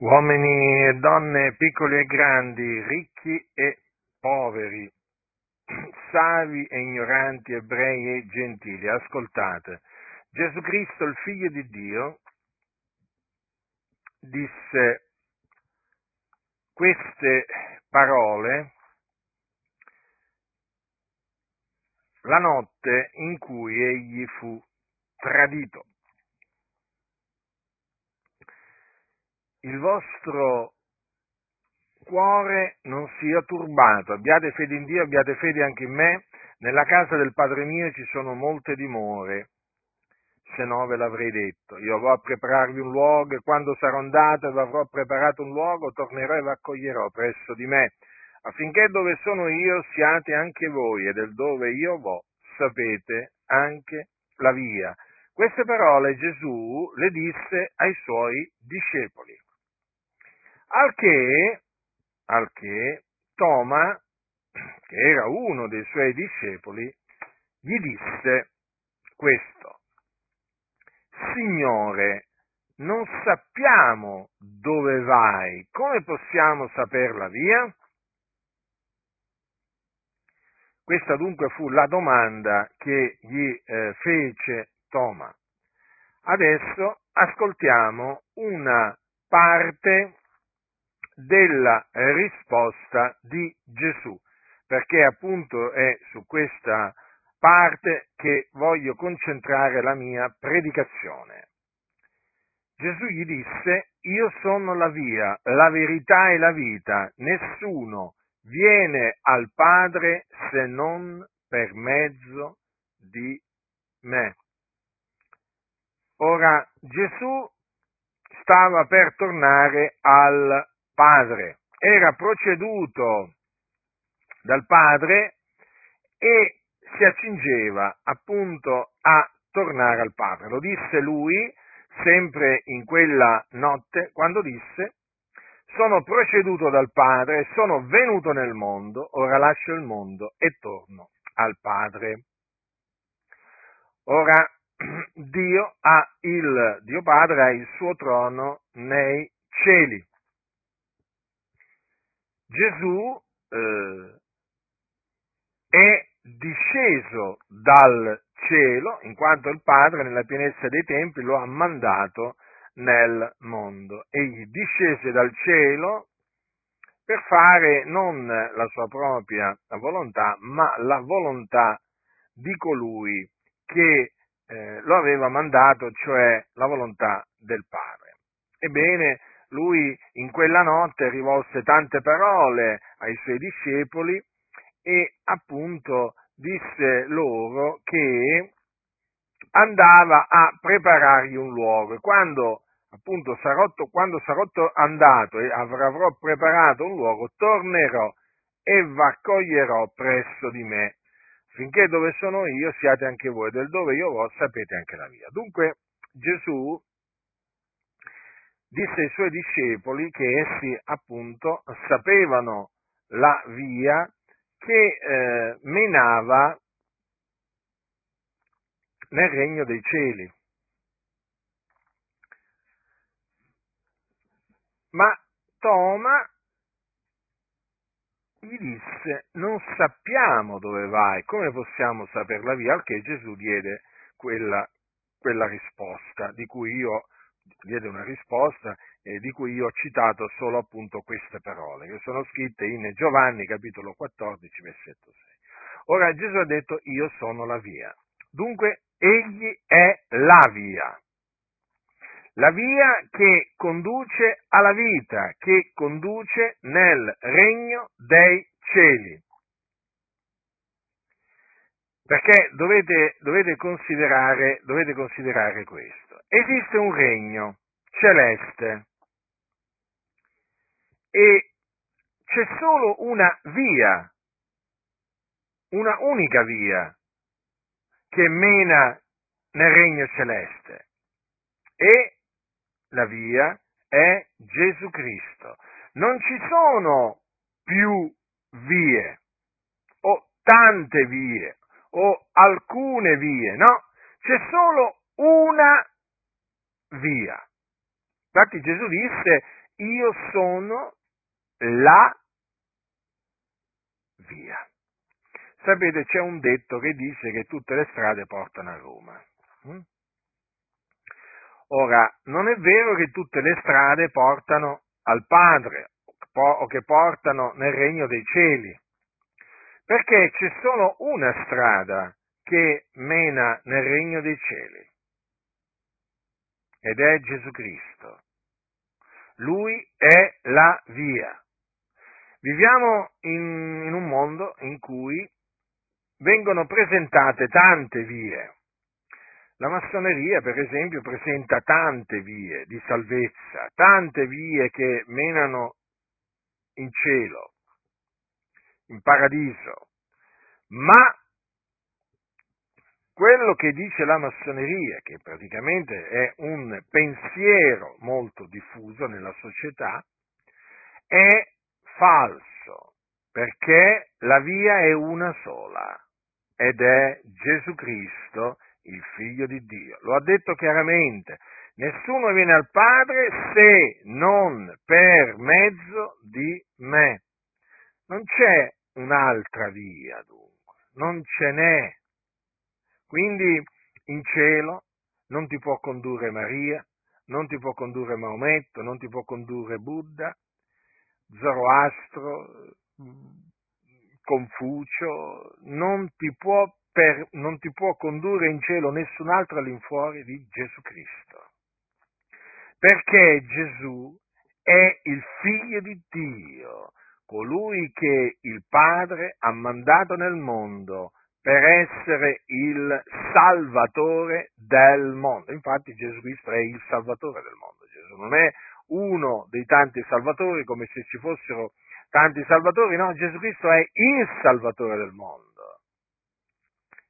Uomini e donne, piccoli e grandi, ricchi e poveri, savi e ignoranti, ebrei e gentili, ascoltate. Gesù Cristo, il figlio di Dio, disse queste parole la notte in cui egli fu tradito. Il vostro cuore non sia turbato, abbiate fede in Dio, abbiate fede anche in me, nella casa del Padre mio ci sono molte dimore, se no ve l'avrei detto, io vo a prepararvi un luogo e quando sarò andato e avrò preparato un luogo, tornerò e vi accoglierò presso di me, affinché dove sono io siate anche voi e del dove io vo sapete anche la via. Queste parole Gesù le disse ai suoi discepoli. Al che, al che Toma, che era uno dei suoi discepoli, gli disse questo, Signore, non sappiamo dove vai, come possiamo saper la via? Questa dunque fu la domanda che gli eh, fece Toma. Adesso ascoltiamo una parte della risposta di Gesù, perché appunto è su questa parte che voglio concentrare la mia predicazione. Gesù gli disse, io sono la via, la verità e la vita, nessuno viene al Padre se non per mezzo di me. Ora Gesù stava per tornare al padre, era proceduto dal padre e si accingeva appunto a tornare al padre. Lo disse lui sempre in quella notte quando disse sono proceduto dal Padre, sono venuto nel mondo, ora lascio il mondo e torno al Padre. Ora Dio ha il Dio Padre ha il suo trono nei cieli. Gesù eh, è disceso dal cielo, in quanto il Padre nella pienezza dei tempi lo ha mandato nel mondo. Egli discese dal cielo per fare non la sua propria volontà, ma la volontà di colui che eh, lo aveva mandato, cioè la volontà del Padre. Ebbene, lui in quella notte rivolse tante parole ai suoi discepoli e appunto disse loro che andava a preparargli un luogo. E quando appunto sarò, quando sarò andato e avrò preparato un luogo tornerò e v'accoglierò presso di me. Finché dove sono io siate anche voi. Del dove io vo sapete anche la via dunque Gesù disse ai suoi discepoli che essi appunto sapevano la via che eh, menava nel regno dei cieli. Ma Toma gli disse, non sappiamo dove vai, come possiamo sapere la via? Al che Gesù diede quella, quella risposta di cui io diede una risposta eh, di cui io ho citato solo appunto queste parole, che sono scritte in Giovanni capitolo 14 versetto 6. Ora Gesù ha detto io sono la via. Dunque egli è la via. La via che conduce alla vita, che conduce nel regno dei cieli. Perché dovete, dovete, considerare, dovete considerare questo. Esiste un regno celeste e c'è solo una via, una unica via che mena nel regno celeste e la via è Gesù Cristo. Non ci sono più vie o tante vie o alcune vie, no, c'è solo una via. Infatti Gesù disse, io sono la via. Sapete, c'è un detto che dice che tutte le strade portano a Roma. Hm? Ora, non è vero che tutte le strade portano al Padre o che portano nel regno dei cieli, perché c'è solo una strada che mena nel regno dei cieli ed è Gesù Cristo. Lui è la via. Viviamo in, in un mondo in cui vengono presentate tante vie. La massoneria, per esempio, presenta tante vie di salvezza, tante vie che menano in cielo, in paradiso, ma quello che dice la massoneria, che praticamente è un pensiero molto diffuso nella società, è falso, perché la via è una sola ed è Gesù Cristo, il figlio di Dio. Lo ha detto chiaramente, nessuno viene al Padre se non per mezzo di me. Non c'è un'altra via dunque, non ce n'è. Quindi in cielo non ti può condurre Maria, non ti può condurre Maometto, non ti può condurre Buddha, Zoroastro, Confucio, non ti può, per, non ti può condurre in cielo nessun altro all'infuori di Gesù Cristo. Perché Gesù è il figlio di Dio, colui che il Padre ha mandato nel mondo per essere il salvatore del mondo. Infatti Gesù Cristo è il salvatore del mondo. Gesù non è uno dei tanti salvatori come se ci fossero tanti salvatori, no, Gesù Cristo è il salvatore del mondo.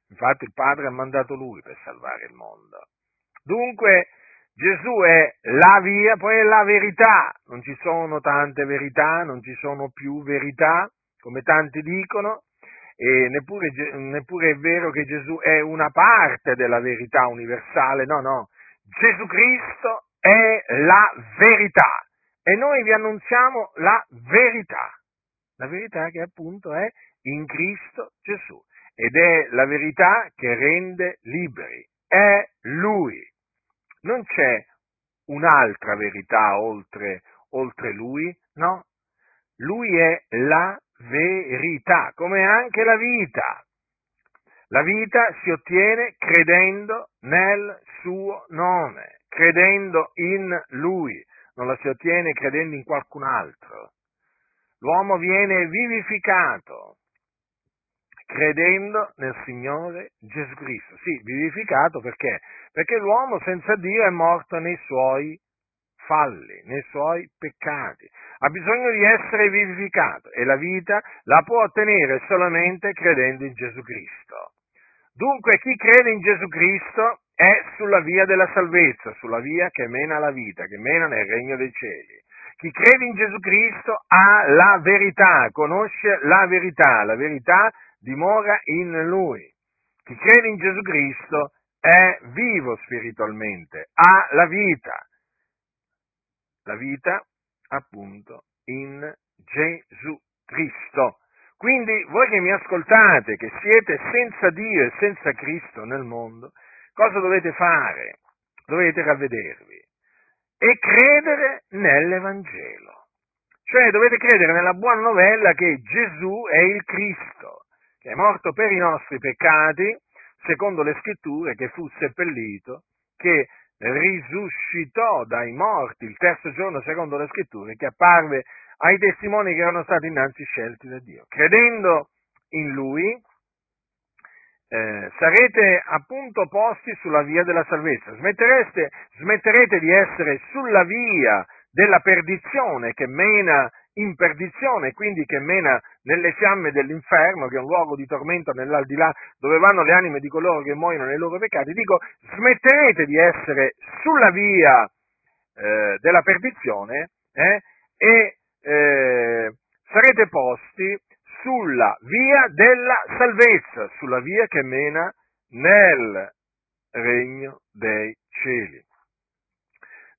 Infatti il Padre ha mandato lui per salvare il mondo. Dunque Gesù è la via, poi è la verità. Non ci sono tante verità, non ci sono più verità, come tanti dicono e neppure, neppure è vero che Gesù è una parte della verità universale, no, no, Gesù Cristo è la verità e noi vi annunziamo la verità, la verità che appunto è in Cristo Gesù ed è la verità che rende liberi, è Lui, non c'è un'altra verità oltre, oltre Lui, no, Lui è la verità, come anche la vita. La vita si ottiene credendo nel suo nome, credendo in lui, non la si ottiene credendo in qualcun altro. L'uomo viene vivificato credendo nel Signore Gesù Cristo. Sì, vivificato perché? Perché l'uomo senza Dio è morto nei suoi falli, nei suoi peccati. Ha bisogno di essere vivificato e la vita la può ottenere solamente credendo in Gesù Cristo. Dunque chi crede in Gesù Cristo è sulla via della salvezza, sulla via che mena alla vita, che mena nel regno dei cieli. Chi crede in Gesù Cristo ha la verità, conosce la verità, la verità dimora in lui. Chi crede in Gesù Cristo è vivo spiritualmente, ha la vita la vita appunto in Gesù Cristo. Quindi voi che mi ascoltate, che siete senza Dio e senza Cristo nel mondo, cosa dovete fare? Dovete ravvedervi e credere nell'Evangelo. Cioè dovete credere nella buona novella che Gesù è il Cristo, che è morto per i nostri peccati, secondo le scritture, che fu seppellito, che risuscitò dai morti il terzo giorno secondo le scritture, che apparve ai testimoni che erano stati innanzi scelti da Dio. Credendo in lui, eh, sarete appunto posti sulla via della salvezza, smetterete di essere sulla via della perdizione che mena in perdizione, quindi che mena nelle fiamme dell'inferno, che è un luogo di tormento nell'aldilà, dove vanno le anime di coloro che muoiono nei loro peccati, dico, smetterete di essere sulla via eh, della perdizione eh, e eh, sarete posti sulla via della salvezza, sulla via che mena nel regno dei cieli.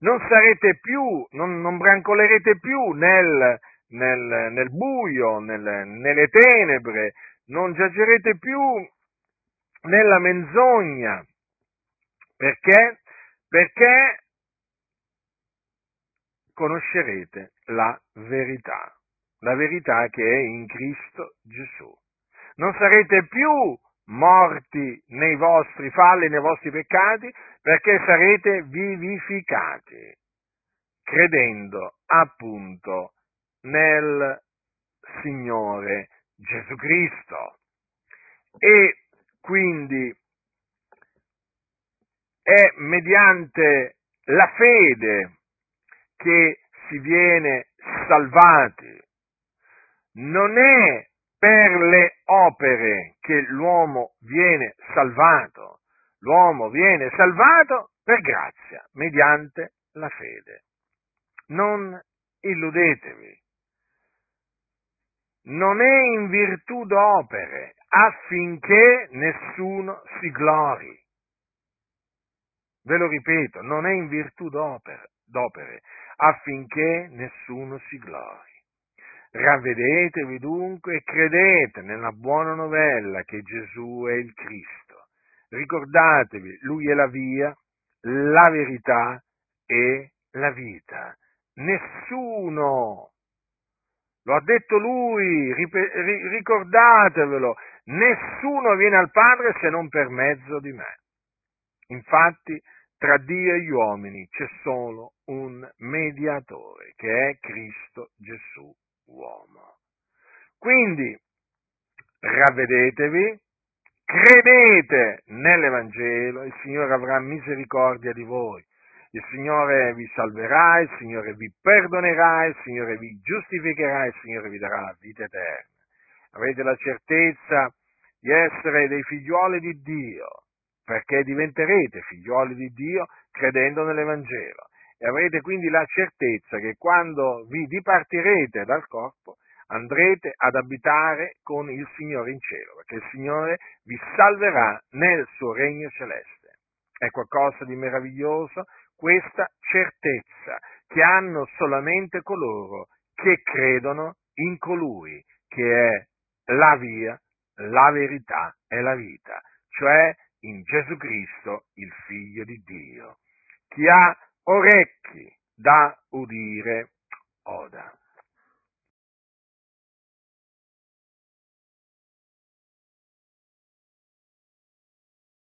non sarete più, non, non brancolerete più nel, nel, nel buio, nel, nelle tenebre, non giacerete più nella menzogna. Perché? Perché conoscerete la verità, la verità che è in Cristo Gesù. Non sarete più morti nei vostri falli, nei vostri peccati, perché sarete vivificati, credendo appunto nel Signore Gesù Cristo. E quindi è mediante la fede che si viene salvati. Non è per le opere che l'uomo viene salvato. L'uomo viene salvato per grazia, mediante la fede. Non illudetevi. Non è in virtù d'opere affinché nessuno si glori. Ve lo ripeto, non è in virtù d'opere, d'opere affinché nessuno si glori. Ravvedetevi dunque e credete nella buona novella che Gesù è il Cristo. Ricordatevi, Lui è la via, la verità e la vita. Nessuno, lo ha detto Lui, ricordatevelo, nessuno viene al Padre se non per mezzo di me. Infatti, tra Dio e gli uomini c'è solo un mediatore, che è Cristo Gesù uomo. Quindi, ravvedetevi, credete nell'Evangelo, il Signore avrà misericordia di voi, il Signore vi salverà, il Signore vi perdonerà, il Signore vi giustificherà, il Signore vi darà vita eterna. Avete la certezza di essere dei figlioli di Dio, perché diventerete figlioli di Dio credendo nell'Evangelo e avrete quindi la certezza che quando vi dipartirete dal corpo andrete ad abitare con il Signore in cielo, perché il Signore vi salverà nel suo regno celeste. È qualcosa di meraviglioso questa certezza che hanno solamente coloro che credono in colui che è la via, la verità e la vita, cioè in Gesù Cristo, il Figlio di Dio. Chi ha orecchi da udire oda.